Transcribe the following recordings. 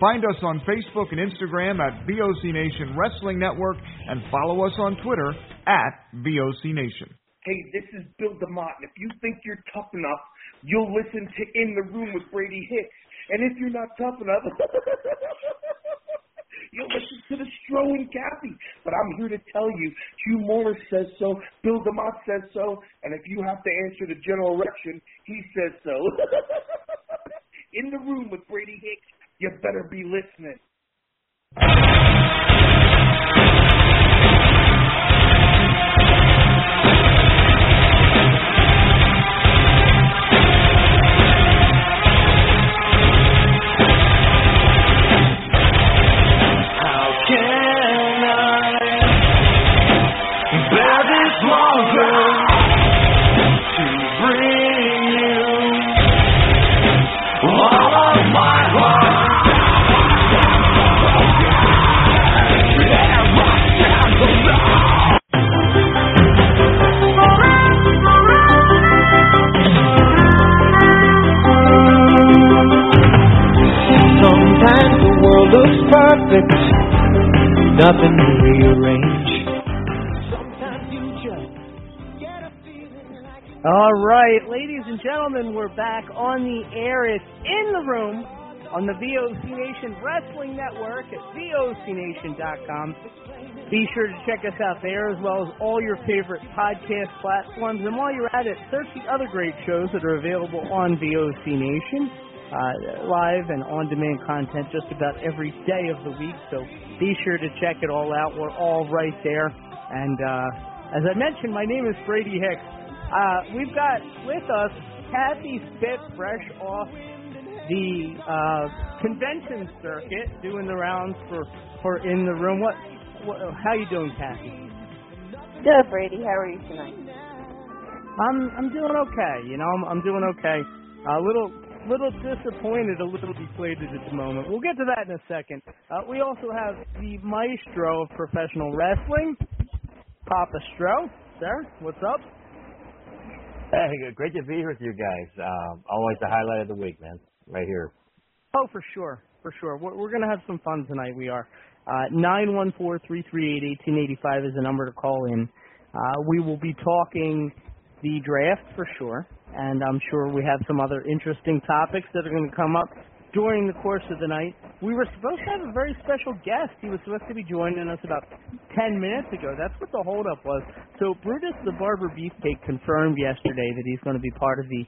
Find us on Facebook and Instagram at VOC Nation Wrestling Network and follow us on Twitter at VOC Nation. Hey, this is Bill DeMott, and if you think you're tough enough, you'll listen to In the Room with Brady Hicks. And if you're not tough enough, you'll listen to the Stro and Kathy. But I'm here to tell you, Hugh Morris says so, Bill DeMott says so, and if you have to answer the general election, he says so. In the Room with Brady Hicks, you better be listening. Wrestling Network at VOCNation.com. Be sure to check us out there as well as all your favorite podcast platforms. And while you're at it, search the other great shows that are available on VOC Nation. Uh, live and on-demand content just about every day of the week. So be sure to check it all out. We're all right there. And uh, as I mentioned, my name is Brady Hicks. Uh, we've got with us Kathy Spit, fresh off the uh, convention circuit, doing the rounds for for in the room. What, what how you doing, Kathy? Good, Brady. How are you tonight? I'm I'm doing okay. You know, I'm I'm doing okay. A little little disappointed, a little deflated at the moment. We'll get to that in a second. Uh, we also have the maestro of professional wrestling, Papa Stro. Sir, what's up? Hey, great to be here with you guys. Um, always the highlight of the week, man. Right here. Oh, for sure, for sure. We're, we're going to have some fun tonight. We are. Uh, Nine one four three three eight eighteen eighty five is the number to call in. Uh, we will be talking the draft for sure, and I'm sure we have some other interesting topics that are going to come up during the course of the night. We were supposed to have a very special guest. He was supposed to be joining us about 10 minutes ago. That's what the holdup was. So Brutus the Barber Beefcake confirmed yesterday that he's going to be part of the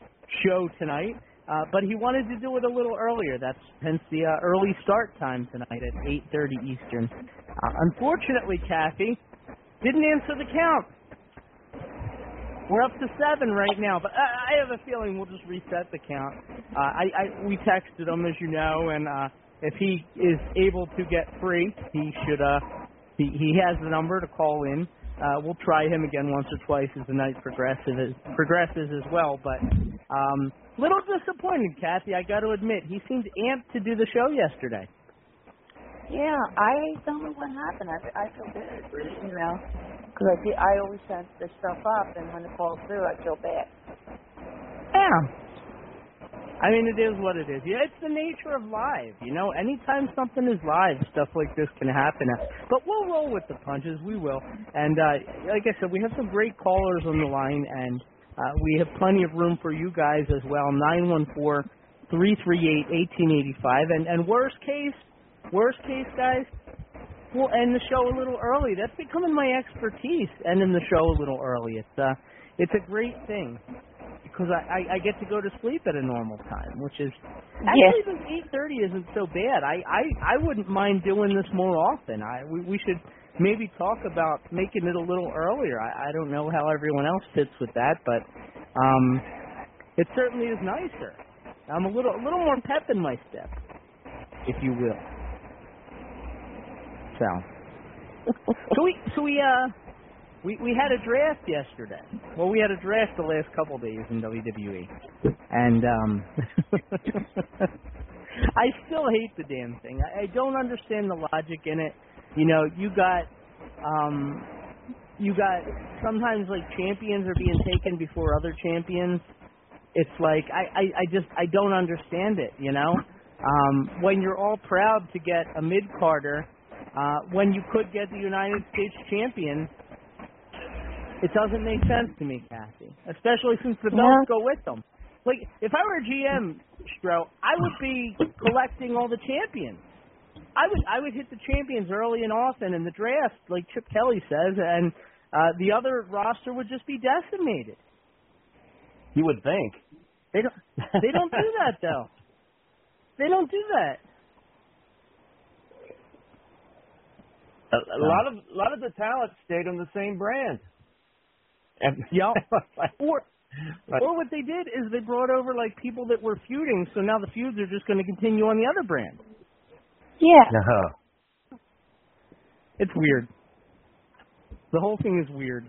show tonight. Uh, but he wanted to do it a little earlier. That's hence the uh, early start time tonight at 8:30 Eastern. Uh, unfortunately, Kathy didn't answer the count. We're up to seven right now, but I, I have a feeling we'll just reset the count. Uh, I, I we texted him, as you know, and uh, if he is able to get free, he should. Uh, he, he has the number to call in. Uh, we'll try him again once or twice as the night progresses progresses as well. But um, little disappointed, Kathy. I got to admit, he seemed amped to do the show yesterday. Yeah, I don't know what happened. I, I feel good, you know, because I did, I always set the stuff up, and when it falls through, I feel bad. Yeah. I mean, it is what it is. Yeah, it's the nature of live. You know, anytime something is live, stuff like this can happen. But we'll roll with the punches. We will. And uh, like I said, we have some great callers on the line, and uh, we have plenty of room for you guys as well. Nine one four three three eight eighteen eighty five. And and worst case, worst case, guys, we'll end the show a little early. That's becoming my expertise. Ending the show a little early. It's uh, it's a great thing because I, I I get to go to sleep at a normal time, which is actually even eight thirty isn't so bad. I I I wouldn't mind doing this more often. I we we should maybe talk about making it a little earlier. I I don't know how everyone else fits with that, but um, it certainly is nicer. I'm a little a little more pep in my step, if you will. So, so we so we uh we we had a draft yesterday. Well, we had a draft the last couple of days in WWE, and um I still hate the damn thing. I, I don't understand the logic in it. You know, you got um you got sometimes like champions are being taken before other champions. It's like I I, I just I don't understand it. You know, um when you're all proud to get a mid carder uh, when you could get the United States champion, it doesn't make sense to me, Kathy. Especially since the belts go with them. Like, if I were a GM, Stro, I would be collecting all the champions. I would I would hit the champions early and often in the draft, like Chip Kelly says, and uh, the other roster would just be decimated. You would think. They don't. They don't do that though. They don't do that. A, a lot of a lot of the talent stayed on the same brand. Like, Or like, or what they did is they brought over like people that were feuding, so now the feuds are just going to continue on the other brand. Yeah. no. It's weird. The whole thing is weird.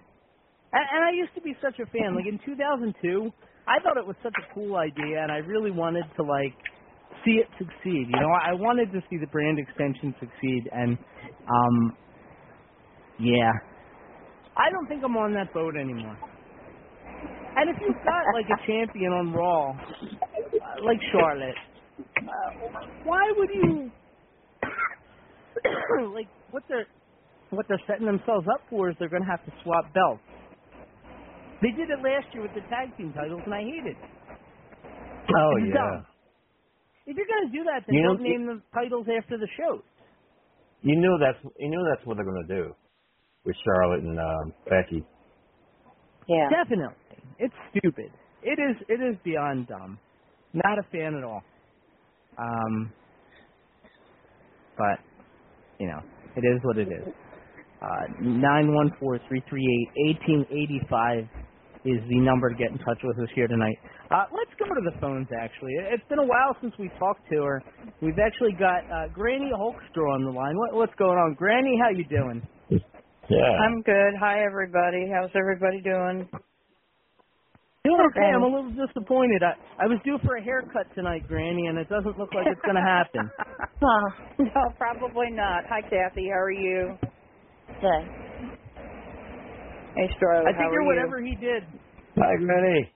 And, and I used to be such a fan. Like in 2002, I thought it was such a cool idea, and I really wanted to like see it succeed. You know, I wanted to see the brand extension succeed, and um, yeah, I don't think I'm on that boat anymore. And if you've got like a champion on Raw, uh, like Charlotte, uh, why would you like what they're what they're setting themselves up for is they're going to have to swap belts. They did it last year with the tag team titles, and I hate it. Oh It's yeah. dumb. If you're going to do that, then You don't name the titles after the shows. You knew that's you knew that's what they're gonna do with Charlotte and um, Becky. Yeah. Definitely, it's stupid. It is. It is beyond dumb. Not a fan at all. Um, but you know, it is what it is. Uh, Nine one four three three eight eighteen eighty five is the number to get in touch with us here tonight. Uh, let's go to the phones. Actually, it's been a while since we talked to her. We've actually got uh, Granny Hulkster on the line. What, what's going on, Granny? How you doing? Yeah. I'm good. Hi, everybody. How's everybody doing? Doing okay. I'm a little disappointed. I I was due for a haircut tonight, Granny, and it doesn't look like it's going to happen. Huh. no, probably not. Hi, Kathy. How are you? Good. Hey, Stro. I how figure are whatever he did, Hi, Granny.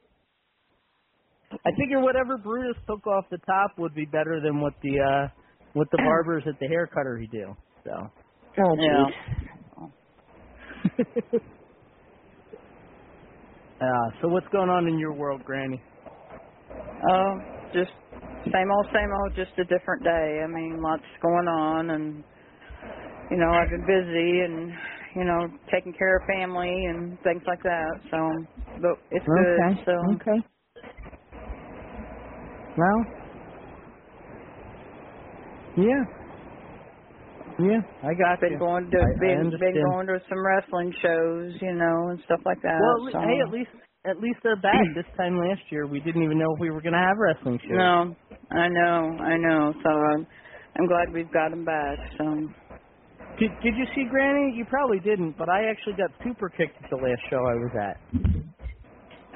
I figure whatever Brutus took off the top would be better than what the uh what the barbers at the hair cutter he do. So. Oh, Yeah. jeez. Uh, so what's going on in your world, Granny? Oh, just same old, same old. Just a different day. I mean, lots going on, and you know, I've been busy and you know, taking care of family and things like that. So, but it's good. So, okay. Well. Yeah. Yeah, I got been you. going to I- I been, understand. been going to some wrestling shows, you know, and stuff like that. Well, so. hey, at least at least they're back. this time last year, we didn't even know if we were going to have wrestling shows. No, I know, I know. So I'm, I'm glad we've got him back. So Did Did you see Granny? You probably didn't, but I actually got super kicked at the last show I was at.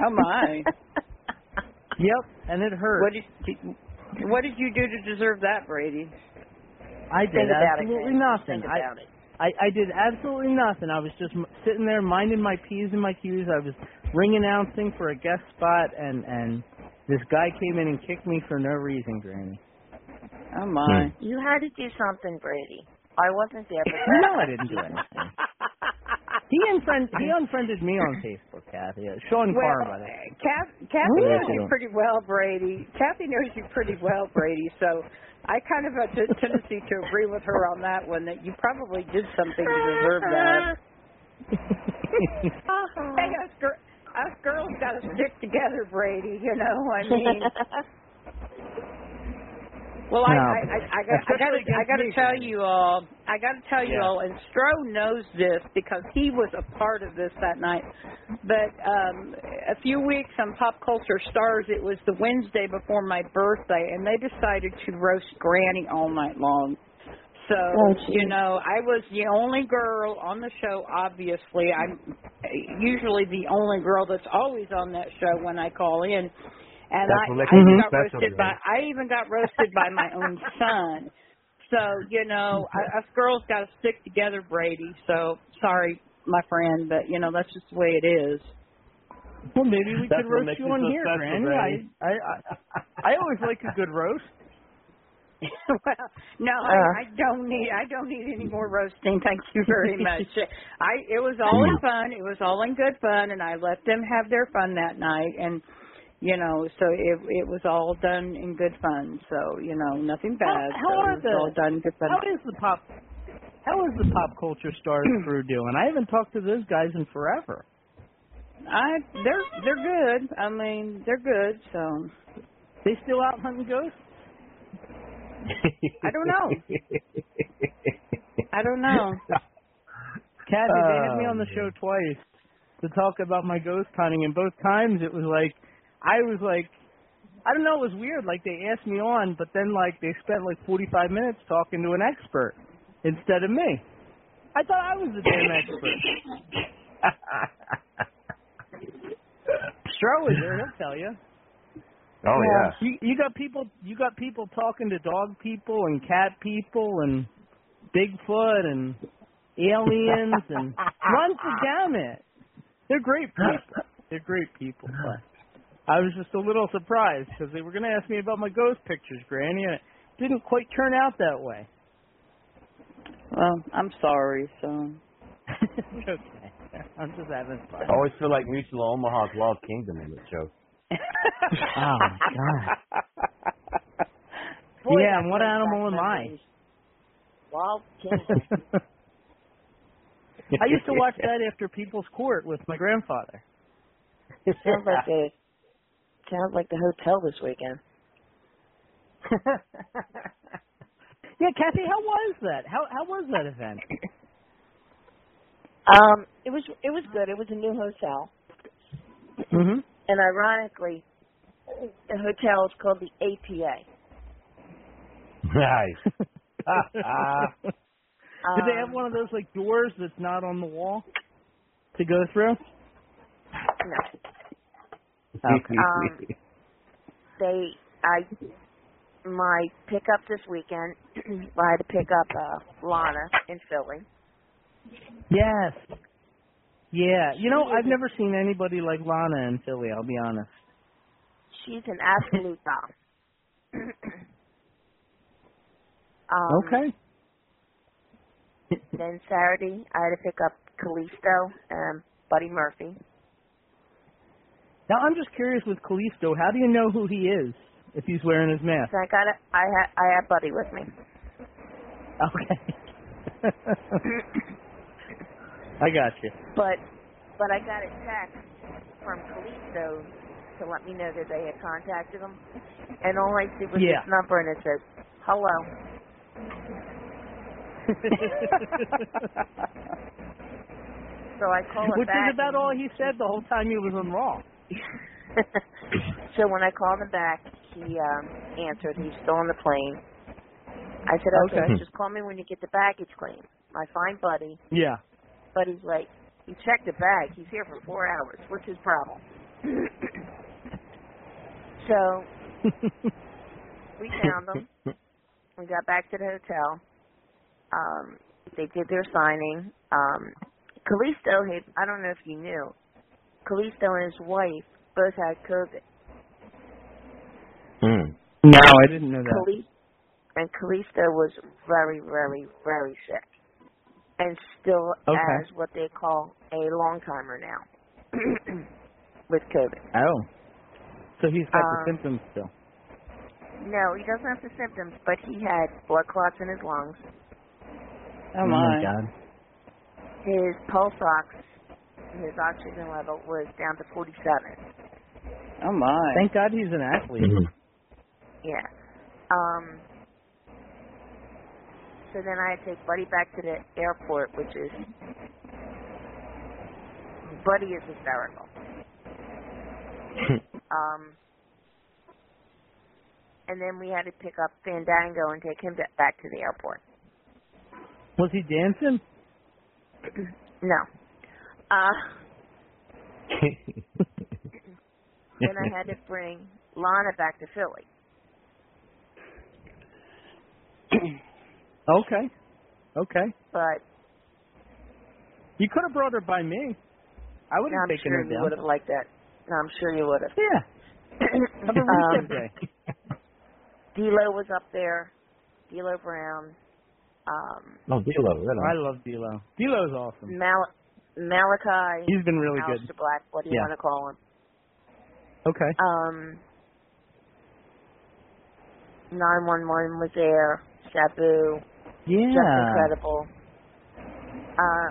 oh my, Yep, and it hurt. what did you, what did you do to deserve that, Brady? I did Think about it, absolutely nothing. I. I I did absolutely nothing. I was just m- sitting there minding my p's and my q's. I was ring announcing for a guest spot, and and this guy came in and kicked me for no reason, Granny. Oh my. You had to do something, Brady. I wasn't there. But No, I didn't do anything. He unfriend he unfriended me on Facebook, Kathy. Uh, Sean Well, Carr, by the way. Kath, Kathy knows you pretty well, Brady. Kathy knows you pretty well, Brady. So I kind of have a tendency to agree with her on that one. That you probably did something to deserve that. hey, us, gir- us girls got to stick together, Brady. You know, I mean. Well, I, No. I, I, I got, I got, to, I got to tell you all, I got to tell you Yeah. all, and Stro knows this because he was a part of this that night. But um a few weeks on Pop Culture Stars, it was the Wednesday before my birthday, and they decided to roast Granny all night long. So Oh, you know, I was the only girl on the show. Obviously, I'm usually the only girl that's always on that show when I call in. And That's I, I even got special, roasted by I even got roasted by my own son. So you know, I- us girls got to stick together, Brady. So sorry, my friend, but you know that's just the way it is. Well, maybe we That's could roast you on so here, special, Granny. Granny. I, I, I, I always like a good roast. well, no, Uh. I, I don't need I don't need any more roasting. Thank you very much. I it was all in fun. It was all in good fun, and I let them have their fun that night. And you know, so it it was all done in good fun. So you know, nothing bad. How- how so are it was the- all done good fun. How is the pop? How is the pop culture stars crew doing? I haven't talked to those guys in forever. I they're they're good. I mean, they're good. So They still out hunting ghosts? I don't know. I don't know. Kathy, they had me Oh, on the oh, show twice to talk about my ghost hunting, and both times it was like, I was like, I don't know, it was weird. Like they asked me on, but then like they spent like 45 minutes talking to an expert instead of me. I thought I was the damn expert. Stro is there, he'll tell you. Oh yeah. You you got people you got people talking to dog people and cat people and Bigfoot and aliens and run the gamut. They're great people. They're great people. But I was just a little surprised because they were going to ask me about my ghost pictures, Granny, and it didn't quite turn out that way. Well, I'm sorry. So It's okay. I'm just having fun. I always feel like Mutual Omaha's Wild Kingdom in the show. Oh my god. Boy, yeah, and what animal am I? memories. Wild Kingdom. I used to watch that after People's Court with my grandfather. sounds like the sounds like the hotel this weekend. Yeah, Kathy, how was that? How how was that event? Um, it was it was good. It was a new hotel, Mm-hmm. and ironically, the hotel is called the APA. Nice. Did they have Um, one of those like doors that's not on the wall to go through? No. Um, they I my pickup this weekend. I had to pick up uh, Lana in Philly. Yes. Yeah. You know, I've never seen anybody like Lana in Philly. I'll be honest. She's an absolute doll. um, Okay. Then Saturday, I had to pick up Kalisto and Buddy Murphy. Now I'm just curious with Kalisto. How do you know who he is if he's wearing his mask? I got it. I had I had Buddy with me. Okay. I got you. But but I got a text from Kalisto to let me know that they had contacted him, and all I see was Yeah. this number, and it says hello. So I call him Which back. is about all he said the whole time he was on Raw. so when I called him back, he um answered. He's still on the plane. I said, okay, Okay. just call me when you get the baggage claim. My fine buddy. Yeah. Buddy's like, he checked the bag. He's here for four hours. What's his problem? so we found him. We got back to the hotel. Um, they did their signing. Um, Kalisto had, I don't know if you knew, Kalisto and his wife both had COVID. Hmm. No, I didn't know that. Kali- and Kalisto was very, very, very sick. And still Okay. as what they call a long timer now with COVID. Oh. So he's got the Um, symptoms still. No, he doesn't have the symptoms, but he had blood clots in his lungs. Oh my my. god. His pulse ox, his oxygen level was down to 47. Oh my. Thank God he's an athlete. Yeah. Um. So then I take Buddy back to the airport, which is Buddy is hysterical. um. And then we had to pick up Fandango and take him to, back to the airport. Was he dancing? No. Uh. then I had to bring Lana back to Philly. Okay. Okay. But You could have brought her by me. I would have taken sure her you down. would have liked that. No, I'm sure you would have. Yeah. Have a um, day. D'Lo was up there. D'Lo Brown. Um, No, D'Lo, right I love D'Lo. D'Lo's awesome. Mal- Malakai. He's been really Aleister good. Black. What do you Yeah. want to call him? Okay. Um, 911 was there. Sabu. Yeah. Just incredible. Uh,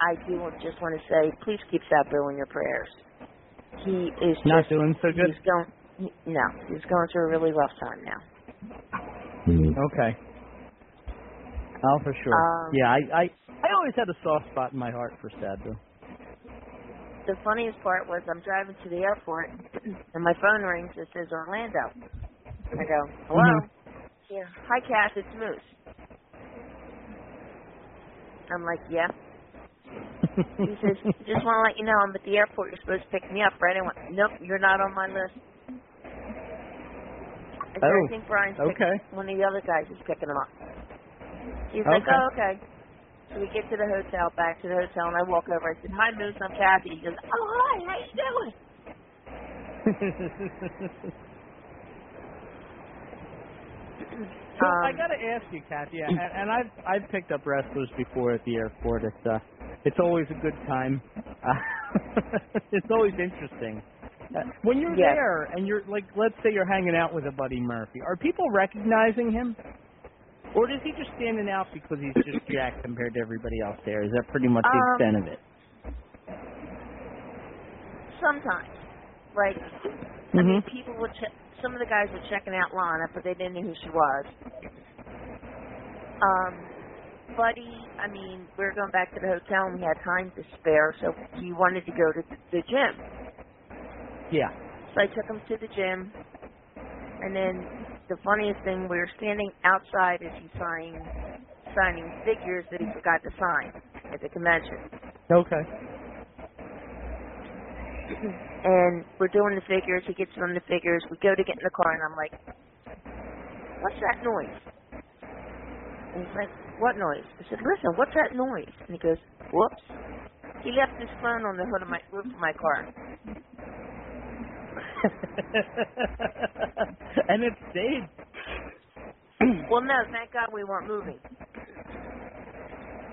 I do just want to say, please keep Sabu in your prayers. He is Not just doing so good. He's going. He, no, he's going through a really rough time now. Mhm. Okay. Oh, for sure. Um, yeah, I, I I always had a soft spot in my heart for Sabu. The funniest part was I'm driving to the airport and my phone rings. It says Orlando. I go, hello. Mm-hmm. Yeah. Hi, Cass. It's Moose. I'm like, yeah. He says, just want to let you know I'm at the airport. You're supposed to pick me up, right? I went, nope, you're not on my list. I Oh, I think Brian's okay. one of the other guys is picking him up. He's like, Okay. oh, okay. So we get to the hotel, back to the hotel, and I walk over. I said, hi, Moose, I'm Kathy. He goes, oh, hi, how you doing? So I Um, gotta ask you, Kathy, and, and I've I've picked up wrestlers before at the airport. It's uh, it's always a good time. Uh, it's always interesting. Uh, when you're Yes. there and you're like, let's say you're hanging out with a Buddy Murphy, are people recognizing him, or is he just standing out because he's just jacked compared to everybody else there? Is that pretty much the Um, extent of it? sometimes. Like, I mean, Mhm. people would. Some of the guys were checking out Lana, but they didn't know who she was. Um, Buddy, I mean, we were going back to the hotel and we had time to spare, so he wanted to go to the gym. Yeah. So I took him to the gym, and then the funniest thing, we were standing outside as he's signing signing figures that he forgot to sign at the convention. Okay. and we're doing the figures. He gets on the figures. We go to get in the car, and I'm like, "What's that noise?" And he's like, "What noise?" I said, "Listen, what's that noise?" And he goes, "Whoops." He left his phone on the hood of my roof of my car. and it stayed. Well, no, thank God we weren't moving.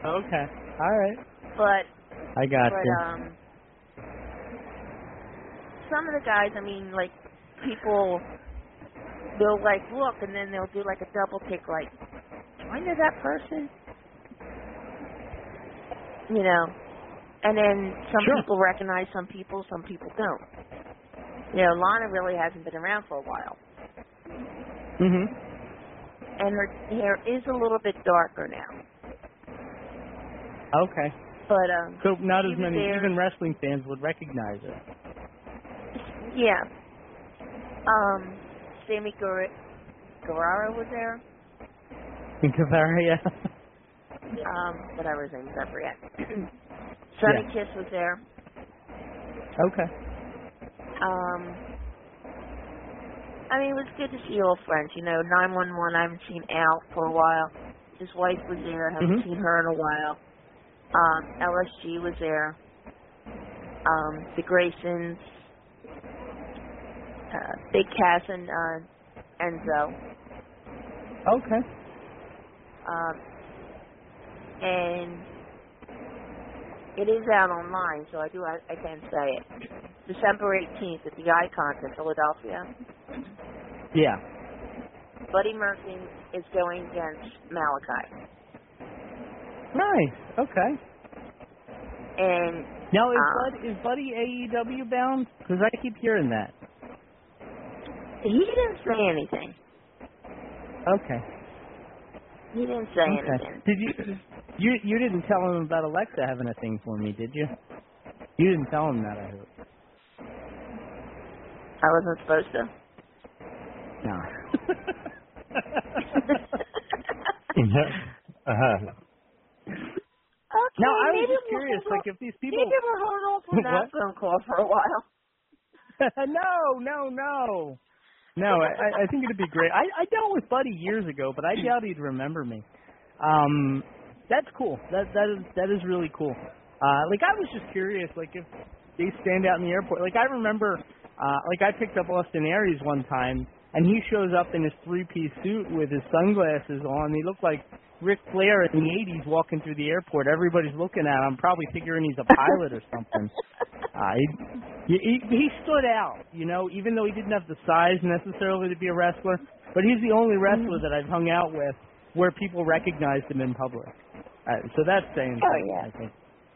Okay. All right. But I got but you. um, some of the guys, I mean, like people, they'll like look, and then they'll do like a double take, like, do I know that person? You know, and then some Sure. people recognize some people, some people don't. You know, Lana really hasn't been around for a while, Mhm. and her hair is a little bit darker now. Okay. But um, So not as many there. even wrestling fans would recognize it. Yeah. Um, Sammy Guerrero, Guerrero was there. In Cavaria. Um, whatever his name is, I forget. Sonny Yeah. Kiss was there. okay. Um, I mean, it was good to see old friends. You know, 911, I haven't seen Al for a while. His wife was there. I haven't Mhm. seen her in a while. Um, LSG was there. Um, the Graysons, uh, Big Cass and uh, Enzo. Okay. Um, and it is out online, so I do I, I can say it. December 18th at the Icons in Philadelphia. Yeah. Buddy Murphy is going against Malakai. Nice. Okay. And Now is Uh, Bud is Buddy AEW bound? Because I keep hearing that. he didn't say anything. Okay. He didn't say Okay. anything. Did you you you didn't tell him about Alexa having a thing for me, did you? You didn't tell him that, I hope. I wasn't supposed to. No. uh-huh. Okay, no, I was just we'll curious, like if these people maybe we'll hold off on that phone call for a while. no, no, no. No, I, I think it'd be great. I, I dealt with Buddy years ago, but I doubt he'd remember me. Um, that's cool. That that is that is really cool. Uh, like I was just curious, like if they stand out in the airport. Like I remember, uh, like I picked up Austin Aries one time, and he shows up in his three-piece suit with his sunglasses on. He looked like Ric Flair in the '80s walking through the airport. Everybody's looking at him, probably figuring he's a pilot or something. Uh, he, he he stood out, you know, even though he didn't have the size necessarily to be a wrestler. But he's the only wrestler that I've hung out with where people recognized him in public. Uh, so that's saying Oh, something, yeah. I think.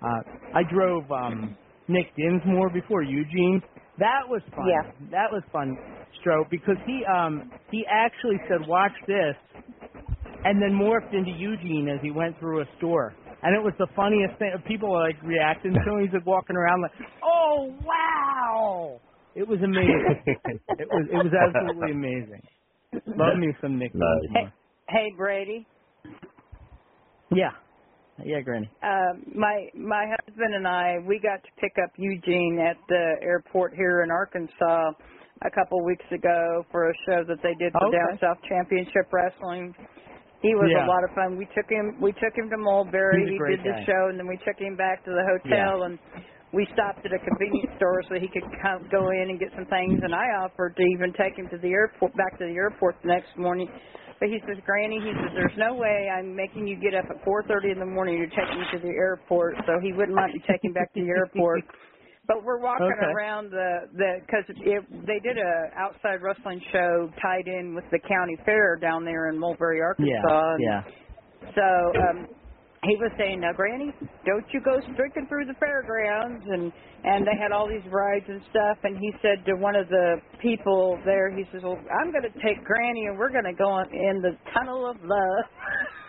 Uh, I drove um Nick Dinsmore before Eugene. That was fun. Yeah. That was fun, Stro, because he um he actually said, "Watch this," and then morphed into Eugene as he went through a store. And it was the funniest thing. People were like reacting to him. He's like walking around like, "Oh wow!" It was amazing. it was it was absolutely amazing. Love me some Nick Nice. Dinsmore. Hey Brady, Yeah, yeah, Granny. uh, my my husband and I we got to pick up Eugene at the airport here in Arkansas a couple weeks ago for a show that they did for Okay. Down South Championship Wrestling. He was Yeah. a lot of fun. We took him we took him to Mulberry. He did the show and then we took him back to the hotel and we stopped at a convenience store so he could come, go in and get some things and I offered to even take him to the airport back to the airport the next morning. But he says, Granny, he says, There's no way I'm making you get up at four thirty in the morning to take me to the airport so he wouldn't let me take him back to the airport. But we're walking Okay. around the the because they did a outside wrestling show tied in with the county fair down there in Mulberry, Arkansas. Yeah, yeah. so um he was saying, "Now, Granny, don't you go streaking through the fairgrounds?" And and they had all these rides and stuff. And he said to one of the people there, he says, "Well, I'm going to take Granny, and we're going to go in the tunnel of love."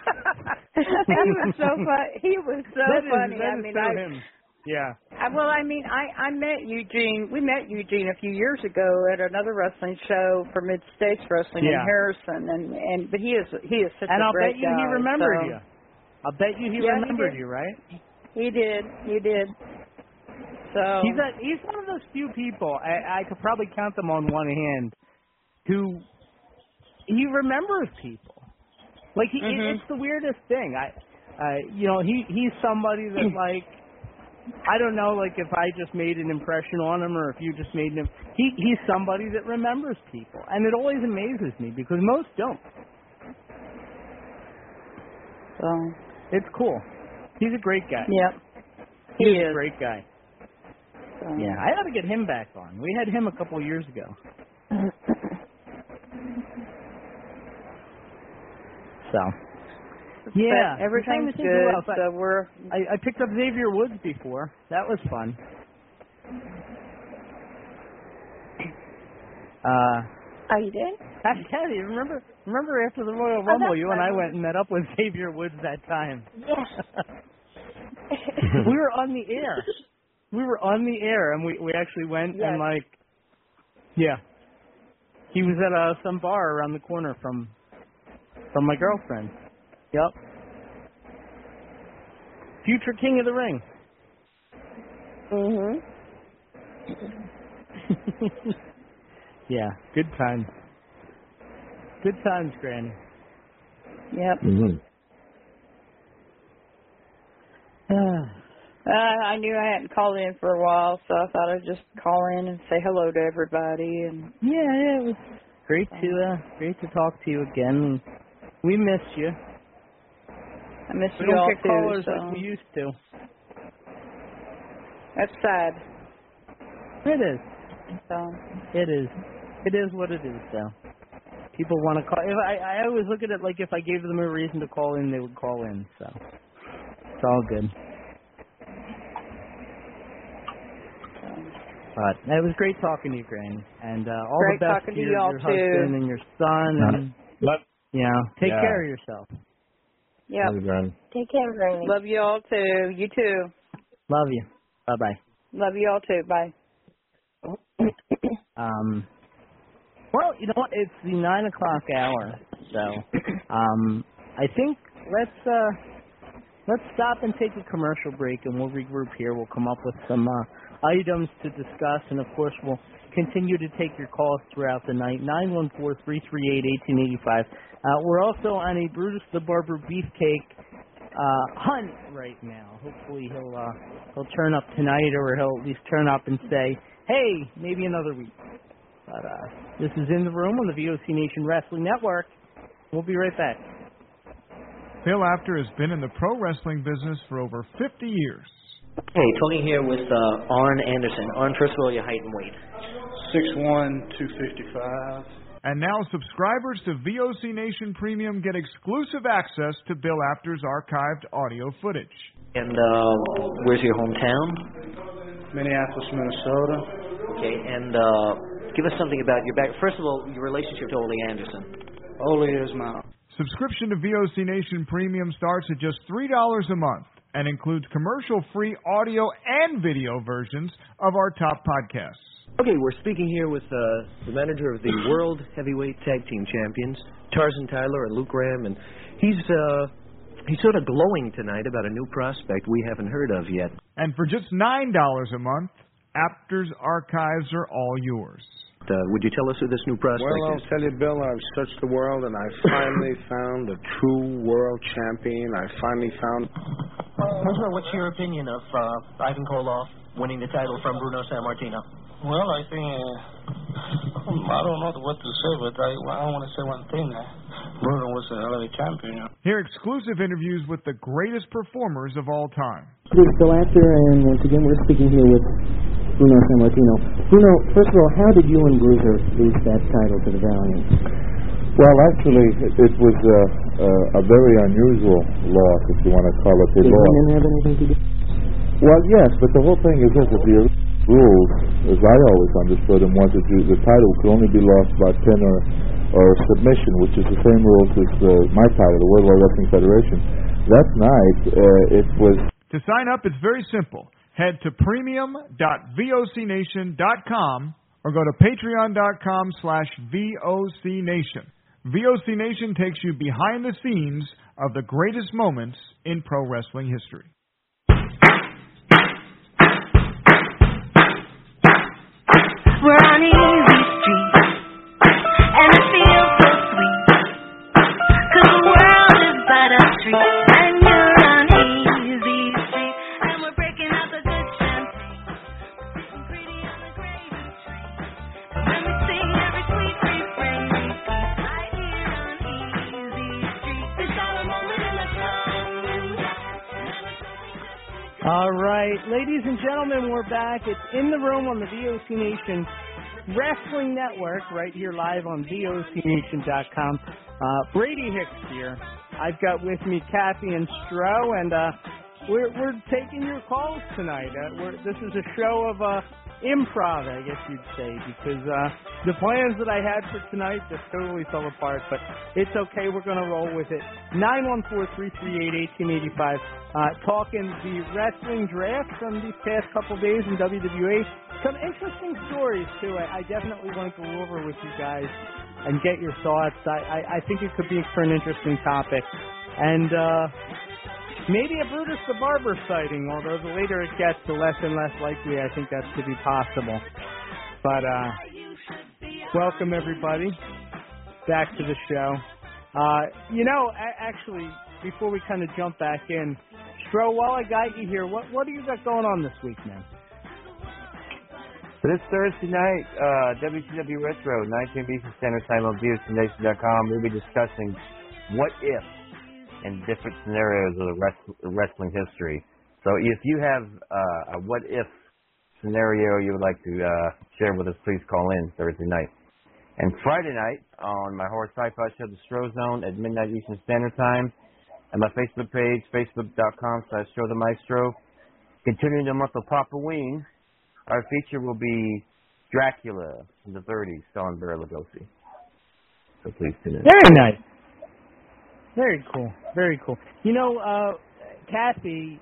he was so fun. He was so That is- funny. that I is mean, so I, him. Yeah. I, well, I mean, I I met Eugene. We met Eugene a few years ago at another wrestling show for Mid States Wrestling Yeah. in Harrison, and and but he is he is such a And a I'll great bet you guy. he remembered so. you. I'll bet you he Yeah, remembered did. you, right? He did. He did. So He's a, he's one of those few people. I, I could probably count them on one hand who he remembers people. Like he, it, Mhm. it's the weirdest thing. I, uh, you know, he he's somebody that like I don't know, like if I just made an impression on him or if you just made him. He he's somebody that remembers people, and it always amazes me because most don't. so It's cool. He's a great guy. yep. He He's is. a great guy. So. Yeah, I ought to get him back on. We had him a couple years ago. So, yeah, But everything's I'm trying to good. else. I- So we're I, I picked up Xavier Woods before. That was fun. Uh, Oh, you did? Kathy, remember remember after the Royal Oh, Rumble, that's you and I went and met up with Xavier Woods that time. Yes. we were on the air. We were on the air, and we we actually went Yes. and like, yeah. He was at uh, some bar around the corner from from my girlfriend. Yep. Future King of the Ring. mhm. yeah, good times. Good times, Granny. yep. Mm-hmm. Uh, I knew I hadn't called in for a while, so I thought I'd just call in and say hello to everybody. And Yeah, yeah, it was great to uh, great to talk to you again. We missed you. I miss We you all don't get too. callers so like we used to. that's sad. It is. So It is. It is what it is, though. People want to call. If I, I always look at it like if I gave them a reason to call in, they would call in. So it's all good. But it was great talking to you, Granny, and uh, all Great the best talking to to your, y'all, your too. husband and your son, and Love, you know, take Yeah. care of yourself. Yep. love you, Granny. Take care, Granny. Love you all too. You too. Love you. Bye bye. Love you all too. Bye. Um, well, you know what? It's the nine o'clock hour, so um, I think let's uh, let's stop and take a commercial break, and we'll regroup here. We'll come up with some uh, items to discuss, and of course, we'll continue to take your calls throughout the night. Nine one four three three eight eighteen eighty five. Uh, we're also on a Brutus the Barber beefcake uh, hunt right now. Hopefully, he'll uh, he'll turn up tonight, or he'll at least turn up and say, "Hey, maybe another week." But uh, this is in the room on the VOC Nation Wrestling Network. We'll be right back. Bill Apter has been in the pro wrestling business for over 50 years. Hey, Tony here with uh, Arn Anderson. Arn, first of all, your height and weight. Six one two fifty five. And now subscribers to VOC Nation Premium get exclusive access to Bill Apter's archived audio footage. And uh, where's your hometown? Minneapolis, Minnesota. Okay, and uh, give us something about your back. First of all, your relationship to Ole Anderson. Ole is my Subscription to VOC Nation Premium starts at just $3 a month and includes commercial free audio and video versions of our top podcasts. Okay, we're speaking here with uh, the manager of the World Heavyweight Tag Team Champions, Tarzan Tyler and Luke Graham, and he's uh, he's sort of glowing tonight about a new prospect we haven't heard of yet. And for just $9 a month, Apter's archives are all yours. Uh, would you tell us who this new prospect Well, is? I'll tell you, Bill, I've searched the world and I finally found the true world champion. I finally found. what's your opinion of uh, Ivan Koloff winning the title from Bruno Sammartino? Well, I think uh, I don't know what to say, but I, I want to say one thing. Uh, Bruno was a hell of a champion. Hear exclusive interviews with the greatest performers of all time. This is Bill Apter, and once again, we're speaking here with Bruno Sammartino. Bruno, first of all, how did you and Bruiser lose that title to the Valiant? Well, actually, it, it was a, a, a very unusual loss, if you want to call it a Did loss. women have anything to do? Well, yes, but the whole thing is this: that the rules, as I always understood them, was that you, the title could only be lost by pin or, or submission, which is the same rules as uh, my title, the World Wide Wrestling Federation. That night, uh, it was To sign up, it's very simple. Head to premium.vocnation.com or go to patreon.com slash vocnation. VOC Nation takes you behind the scenes of the greatest moments in pro wrestling history. Back. It's in the room on the VOC Nation Wrestling Network, right here live on VOCNation.com. Uh, Brady Hicks here. I've got with me Kathy and Stro, and uh, we're we're taking your calls tonight. Uh, this is a show of uh, improv, I guess you'd say, because uh, the plans that I had for tonight just totally fell apart. But it's okay. We're going to roll with it. Nine one four three three eight eighteen eighty five. Uh, talking the wrestling draft from these past couple days in WWE. Some interesting stories too. I, I definitely want to go over with you guys and get your thoughts. I, I, I think it could be for an interesting topic. And uh, maybe a Brutus the Barber sighting, although the later it gets, the less and less likely I think that's to be possible. But uh, welcome everybody back to the show. Uh, you know, actually, before we kind of jump back in, Stro, while I got you here, what what do you got going on this week, man? This Thursday night, uh, WCW Retro, 19 Eastern Standard Time on we'll be discussing what if in different scenarios of the wrest- wrestling history. So if you have uh, a what if scenario you would like to uh, share with us, please call in Thursday night. And Friday night on my horror sci-fi show, The Stro Zone, at midnight Eastern Standard Time, and my Facebook page, facebook.com slash Stro the Maestro. Continuing the month of Papa Ween, our feature will be Dracula in the 30s, starring Bela Lugosi. So please tune in. Very nice. Very cool. Very cool. You know, uh, Kathy,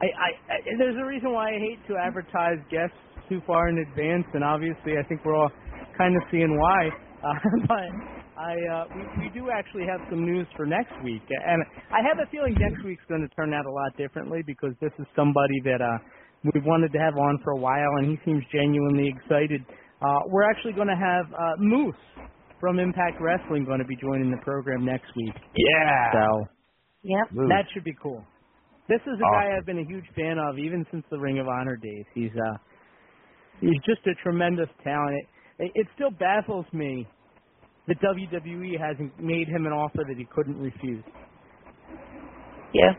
I, I, I there's a reason why I hate to advertise guests too far in advance, and obviously I think we're all kind of seeing why. Uh, but I uh, we, we do actually have some news for next week, and I have a feeling next week's going to turn out a lot differently because this is somebody that uh, we've wanted to have on for a while, and he seems genuinely excited. Uh, we're actually going to have uh, Moose from Impact Wrestling going to be joining the program next week. Yeah. So Yep. that should be cool. This is a guy I've been a huge fan of even since the Ring of Honor days. He's uh he's just a tremendous talent. It, it still baffles me that WWE hasn't made him an offer that he couldn't refuse. Yeah.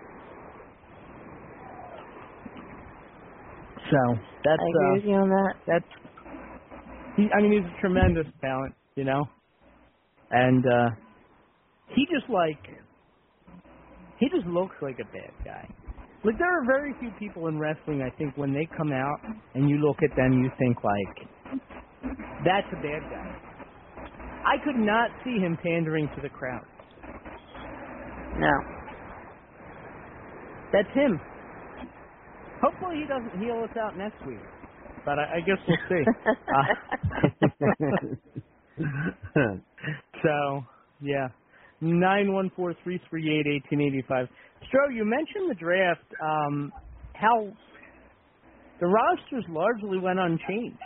So that's I agree uh, with you on that. that's he I mean he's a tremendous talent, you know? And uh he just like he just looks like a bad guy. Like there are very few people in wrestling I think when they come out and you look at them you think like that's a bad guy. I could not see him pandering to the crowd. No. That's him. Hopefully he doesn't heel us out next week. But I, I guess we'll see. Uh, so yeah. Nine one four three three eight eighteen eighty five. Stro, you mentioned the draft, um, how the rosters largely went unchanged.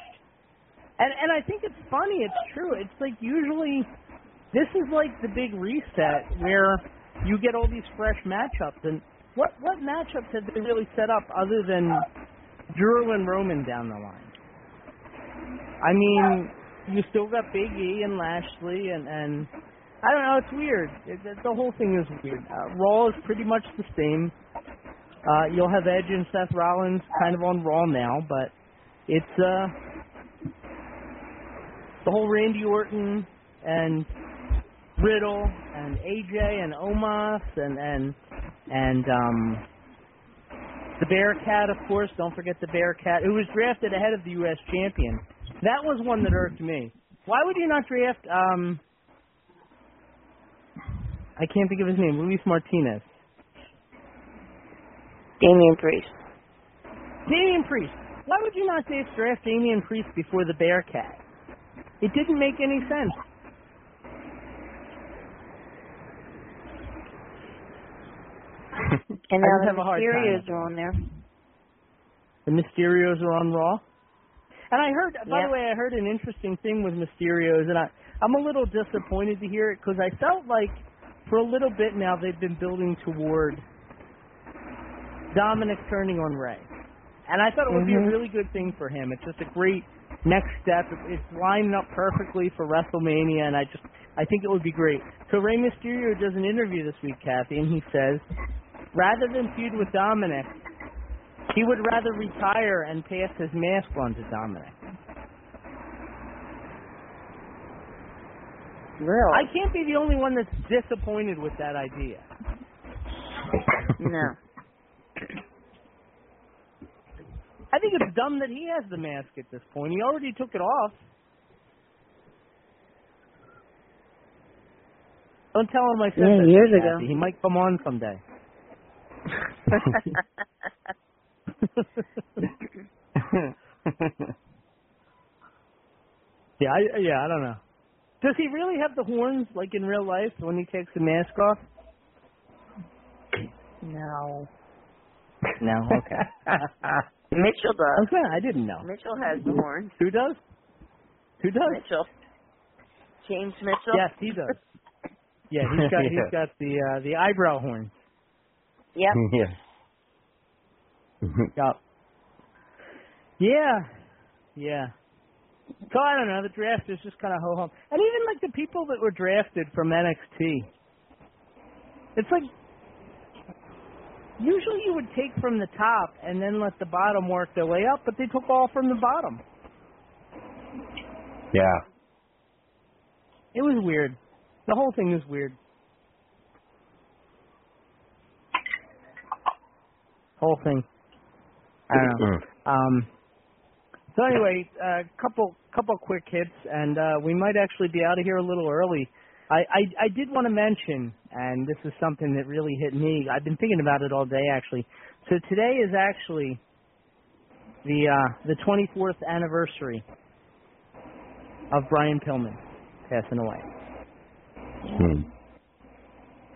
And and I think it's funny, it's true. It's like usually this is like the big reset where you get all these fresh matchups and what what matchups have they really set up other than Drew and Roman down the line? I mean, you still got Big E and Lashley and and I don't know, it's weird. It, it, the whole thing is weird. Uh, Raw is pretty much the same. Uh, you'll have Edge and Seth Rollins kind of on Raw now, but it's uh the whole Randy Orton and Riddle and AJ and Omos and and and um the Bearcat, of course. Don't forget the Bearcat, who was drafted ahead of the U.S. champion. That was one that irked me. Why would you not draft? um I can't think of his name. Luis Martinez. Damian Priest. Damian Priest. Why would you not draft draft Damian Priest before the Bearcat? It didn't make any sense. And I now the have a hard time Mysterios are on there. The Mysterios are on Raw. And I heard, by Yeah. the way, I heard an interesting thing with Mysterios, and I, I'm a little disappointed to hear it because I felt like for a little bit now they've been building toward Dominic turning on Rey. And I thought it would be a Mhm. really good thing for him. It's just a great next step. It's lining up perfectly for WrestleMania, and I just, I think it would be great. So Rey Mysterio does an interview this week, Kathy, and he says, rather than feud with Dominic, he would rather retire and pass his mask on to Dominic. Really? I can't be the only one that's disappointed with that idea. no. I think it's dumb that he has the mask at this point. He already took it off. Don't tell him I said Yeah, years ago. He might come on someday. yeah, I, yeah, I don't know. Does he really have the horns like in real life when he takes the mask off? no. No. Okay. Mitchell does. okay, I didn't know. Mitchell has the horns. Who does? Who does? Mitchell. James Mitchell. Yes, he does. Yeah, he's got he's got the uh, the eyebrow horn. Yep. yeah. Mm-hmm. Yep. Yeah. Yeah. So I don't know. The draft is just kind of ho hum, and even like the people that were drafted from NXT, it's like usually you would take from the top and then let the bottom work their way up, but they took all from the bottom. Yeah. it was weird. The whole thing was weird. Whole thing. I don't know. Um, so anyway, a uh, couple couple quick hits, and uh, we might actually be out of here a little early. I, I I did want to mention, and this is something that really hit me. I've been thinking about it all day, actually. So today is actually the uh, the 24th anniversary of Brian Pillman passing away. Hmm.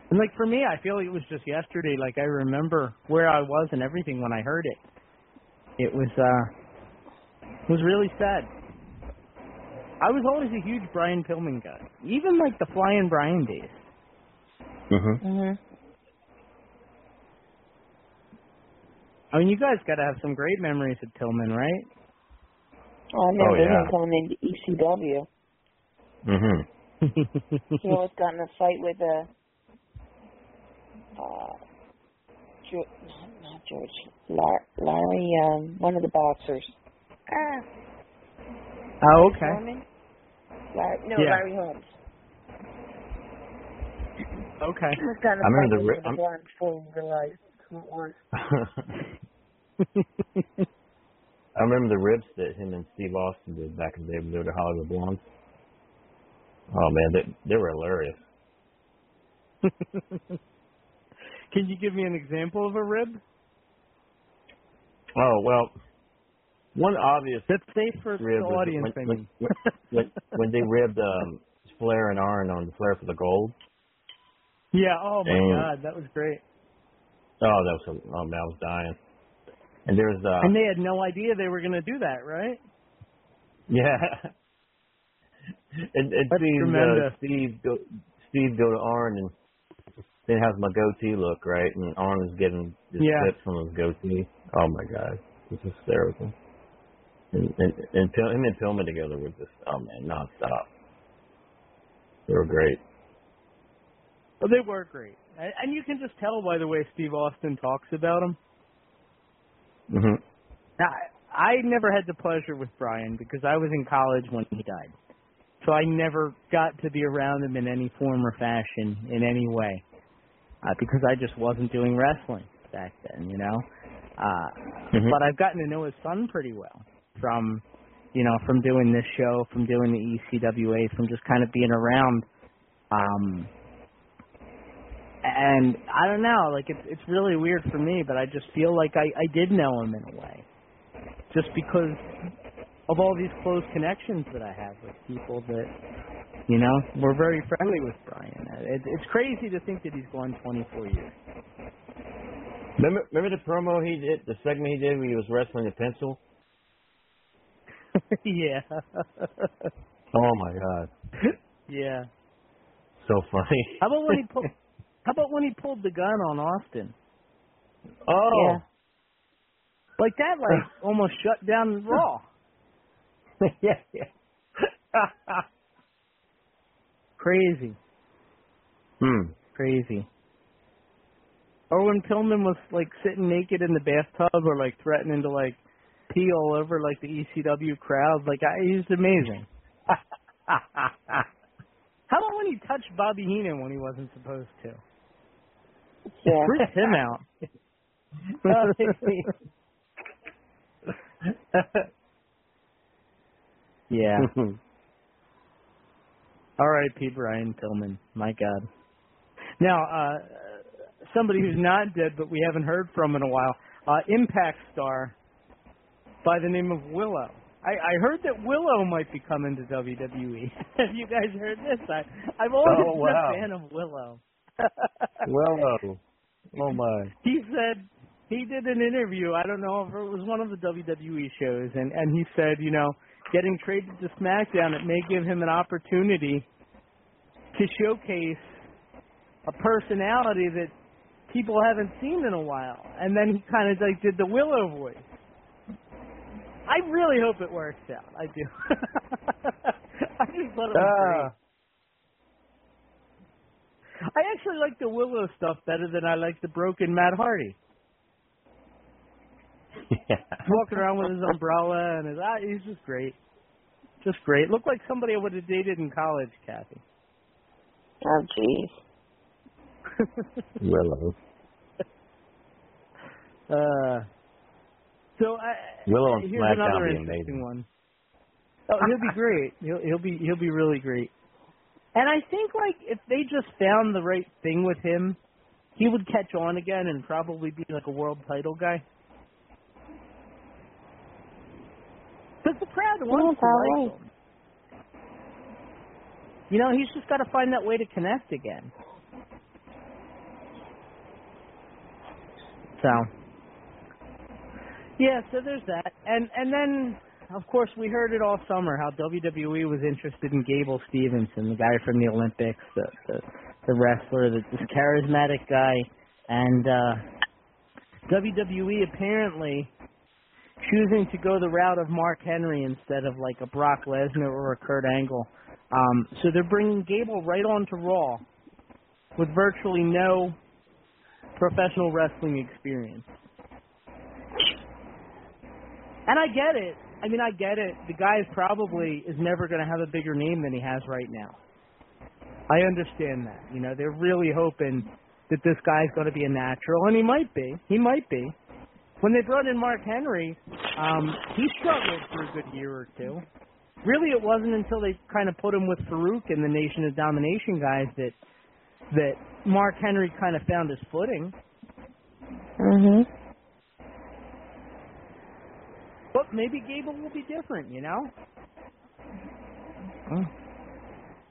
And like for me, I feel like it was just yesterday. Like I remember where I was and everything when I heard it. It was uh it was really sad. I was always a huge Brian Pillman guy, even like the Flying Brian days. Mm-hmm. Mhm. I mean, you guys got to have some great memories of Pillman, right? Oh, I remember yeah. him coming into ECW. Mm-hmm. He always got in a fight with uh, uh, George, not, not George, Lar- Larry, um, one of the boxers. Ah, oh, okay. Norman? Larry, no, Yeah. Larry Holmes. Okay. He was got in a I remember the with ri- the I'm- blonde before we realized who it was. I remember the ribs that him and Steve Austin did back in the day when they were the Hollywood Blondes. Oh man, they they were hilarious. Can you give me an example of a rib? Oh well, one obvious That's safe for the audience, when, when, when, when they ribbed um, Flair and Arn on the Flair for the Gold. Yeah. Oh my. God, that was great. Oh, that was so, oh man, I was dying. And there's uh and they had no idea they were going to do that, right? yeah. and and That's seeing tremendous. uh, Steve go Steve go to Arn and then has my goatee look right, and Arn is getting this Yeah. clip from his goatee. Oh my god, it's hysterical. And and, and Pil- him and Pillman together were just oh man, nonstop. They were great. Well, they were great, and and you can just tell by the way Steve Austin talks about them. Mm-hmm. Now, I never had the pleasure with Brian because I was in college when he died, so I never got to be around him in any form or fashion in any way, uh, because I just wasn't doing wrestling back then, you know. Uh, Mhm. But I've gotten to know his son pretty well from, you know, from doing this show, from doing the ECWA, from just kind of being around. Um, and I don't know, like it's it's really weird for me, but I just feel like I I did know him in a way, just because of all these close connections that I have with people that, you know, we're very friendly with Brian. Uh, it, it's crazy to think that he's gone 24 years. Remember remember the promo he did, the segment he did where he was wrestling a pencil? yeah. Oh my god, yeah. so funny. How about when he pulled? How about when he pulled the gun on Austin? Oh. Yeah. Like that, like almost shut down Raw. yeah, yeah. Crazy, Hmm. crazy. Or when Pillman was like sitting naked in the bathtub, or like threatening to like pee all over like the ECW crowd. Like I, he's amazing. How about when he touched Bobby Heenan when he wasn't supposed to? Yeah. Freaked him out. yeah. R.I.P. Brian Pillman. My God. Now, uh, somebody who's not dead but we haven't heard from in a while, uh, Impact star by the name of Willow. I, I heard that Willow might be coming to WWE. Have you guys heard this? I, I've always Oh, been wow. a fan of Willow. Willow. Oh my. he said he did an interview. I don't know if it was one of the WWE shows, and and he said, you know, getting traded to SmackDown it may give him an opportunity to showcase a personality that people haven't seen in a while. And then he kind of like did the Willow voice. I really hope it works out. I do. I just thought it was Ah. I actually like the Willow stuff better than I like the broken Matt Hardy. Yeah. Walking around with his umbrella and his eye, he's just great. Just great. Looked like somebody I would have dated in college, Kathy. Oh, jeez. Willow. Uh, so I, Willow on here's SmackDown another interesting amazing. one. Oh, he'll be great. He'll he'll be he'll be really great. And I think like if they just found the right thing with him, he would catch on again and probably be like a world title guy. Because the crowd wants to like him. You know, he's just got to find that way to connect again. So, yeah, so there's that, and and then of course we heard it all summer how WWE was interested in Gable Stevenson, the guy from the Olympics, the the, the wrestler, the, this charismatic guy, and uh WWE apparently choosing to go the route of Mark Henry instead of like a Brock Lesnar or a Kurt Angle. Um, so they're bringing Gable right on to Raw with virtually no professional wrestling experience. And I get it. I mean, I get it. The guy is probably is never going to have a bigger name than he has right now. I understand that. You know, they're really hoping that this guy's going to be a natural, and he might be. He might be. When they brought in Mark Henry, um, he struggled for a good year or two. Really, it wasn't until they kind of put him with Farouk and the Nation of Domination guys that that Mark Henry kind of found his footing. Mhm. But maybe Gable will be different, you know?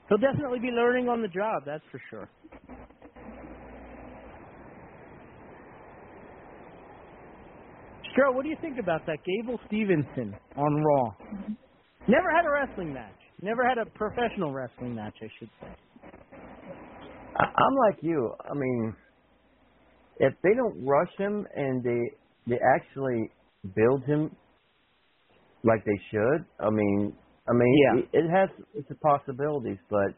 He'll definitely be learning on the job, that's for sure. Stro, what do you think about that? Gable Stevenson on Raw. Never had a wrestling match. Never had a professional wrestling match, I should say. I, I'm like you. I mean, if they don't rush him and they they actually build him like they should, I mean, I mean, Yeah. it, it has it's a possibilities, but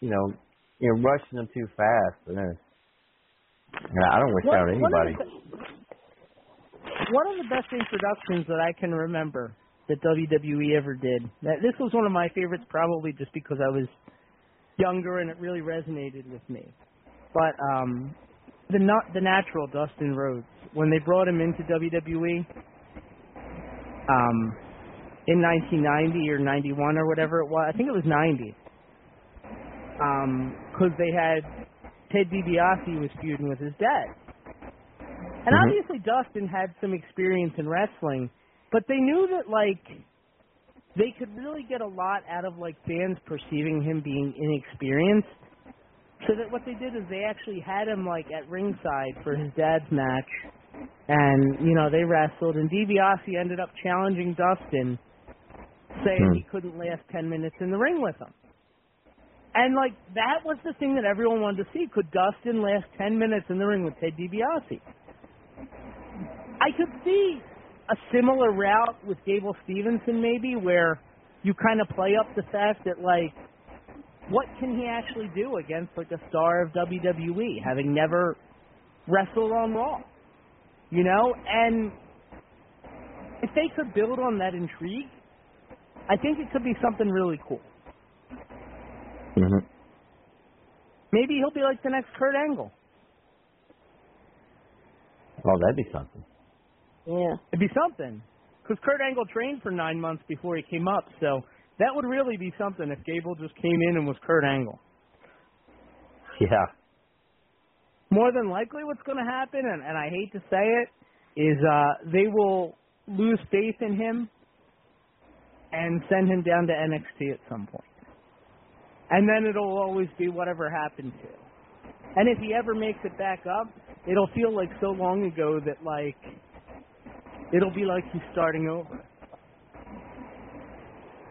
you know, you're rushing them too fast. And then, I don't wish that on One- one of anybody. One of the best introductions that I can remember that WWE ever did. That this was one of my favorites, probably just because I was younger and it really resonated with me. But um, the not the natural Dustin Rhodes when they brought him into WWE um, in 1990 or 91 or whatever it was. I think it was 90. Because they had Ted DiBiase was feuding with his dad. And Mhm. obviously Dustin had some experience in wrestling, but they knew that like they could really get a lot out of like fans perceiving him being inexperienced. So that what they did is they actually had him like at ringside for his dad's match, and you know they wrestled, and DiBiase ended up challenging Dustin, saying Hmm. he couldn't last ten minutes in the ring with him. And like that was the thing that everyone wanted to see. Could Dustin last ten minutes in the ring with Ted DiBiase? I could see a similar route with Gable Stevenson maybe where you kind of play up the fact that like what can he actually do against like a star of WWE having never wrestled on Raw? You know, and if they could build on that intrigue, I think it could be something really cool. Mm-hmm. Maybe he'll be like the next Kurt Angle. Oh, that'd be something. Yeah. It'd be something. Because Kurt Angle trained for nine months before he came up, so that would really be something if Gable just came in and was Kurt Angle. Yeah. More than likely, what's going to happen, and, and I hate to say it, is uh, they will lose faith in him and send him down to NXT at some point. And then it'll always be whatever happened to. And if he ever makes it back up, it'll feel like so long ago that like it'll be like he's starting over.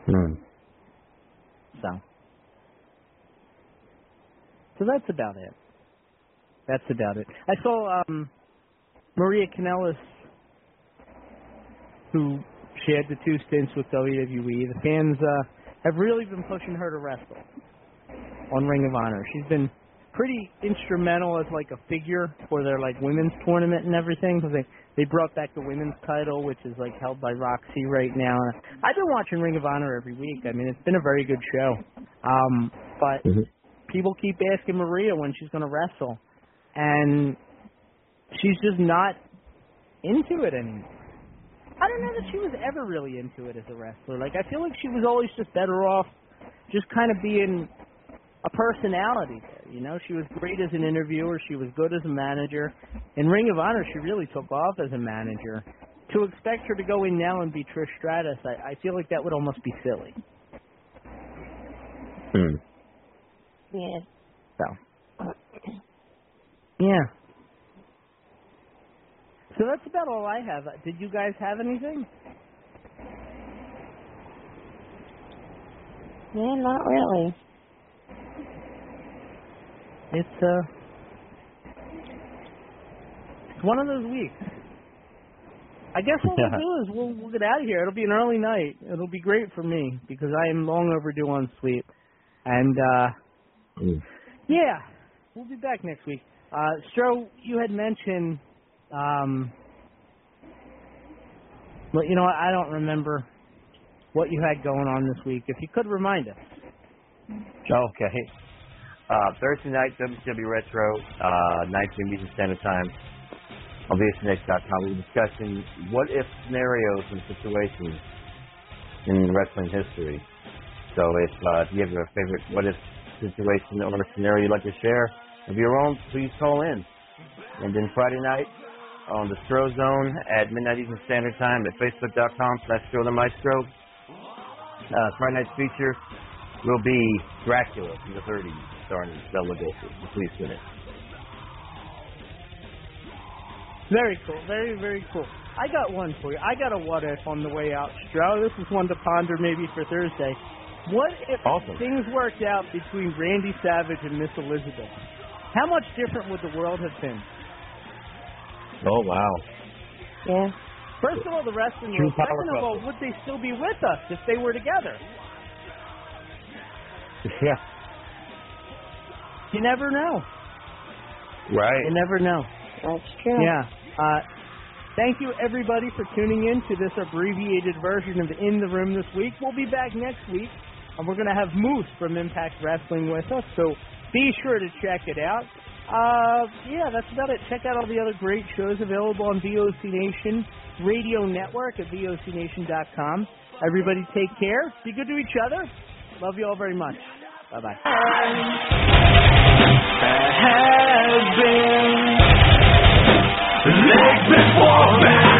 Hmm. So. So that's about it. That's about it. I saw um Maria Kanellis who she had the two stints with WWE. The fans uh have really been pushing her to wrestle on Ring of Honor. She's been pretty instrumental as like a figure for their like women's tournament and everything because they they brought back the women's title, which is like held by Rok-C right now. I've been watching Ring of Honor every week. I mean, it's been a very good show. Um, but people keep asking Maria when she's going to wrestle, and she's just not into it anymore. I don't know that she was ever really into it as a wrestler. Like I feel like she was always just better off just kind of being a personality there. You know, she was great as an interviewer. She was good as a manager. In Ring of Honor, she really took off as a manager. To expect her to go in now and be Trish Stratus, I, I feel like that would almost be silly. Hmm. Yeah. So, yeah. So that's about all I have. Did you guys have anything? Yeah, not really. It's uh, it's one of those weeks. I guess what we'll do is we'll we'll get out of here. It'll be an early night. It'll be great for me because I am long overdue on sleep. And uh yeah, we'll be back next week. Uh Stro, you had mentioned um well, you know what, I don't remember what you had going on this week. If you could remind us. Okay. Uh, Thursday night, WCW Retro, uh, 19 Eastern Standard Time on VSNX.com. We'll be discussing what if scenarios and situations in wrestling history. So if, uh, if you have a favorite what if situation or scenario you'd like to share of your own, please call in. And then Friday night on the Stro Zone at midnight Eastern Standard Time at Facebook.com slash Stro the Maestro. Uh, Friday night's feature will be Dracula from the 30s, starring Bela Lugosi. Please tune in. Very cool. Very, very cool. I got one for you. I got a what if on the way out, Stro. This is one to ponder maybe for Thursday. What if Awesome. things worked out between Randy Savage and Miss Elizabeth? How much different would the world have been? Oh, wow. Yeah. First of all, the wrestling world. Second of all, would they still be with us if they were together? Yeah. You never know. Right. You never know. That's true. Yeah. Uh, thank you, everybody, for tuning in to this abbreviated version of In the Room this week. We'll be back next week, and we're going to have Moose from Impact Wrestling with us, so be sure to check it out. Uh, yeah, that's about it. Check out all the other great shows available on VOC Nation Radio Network at VOCNation.com. Everybody take care. Be good to each other. Love you all very much. Legs before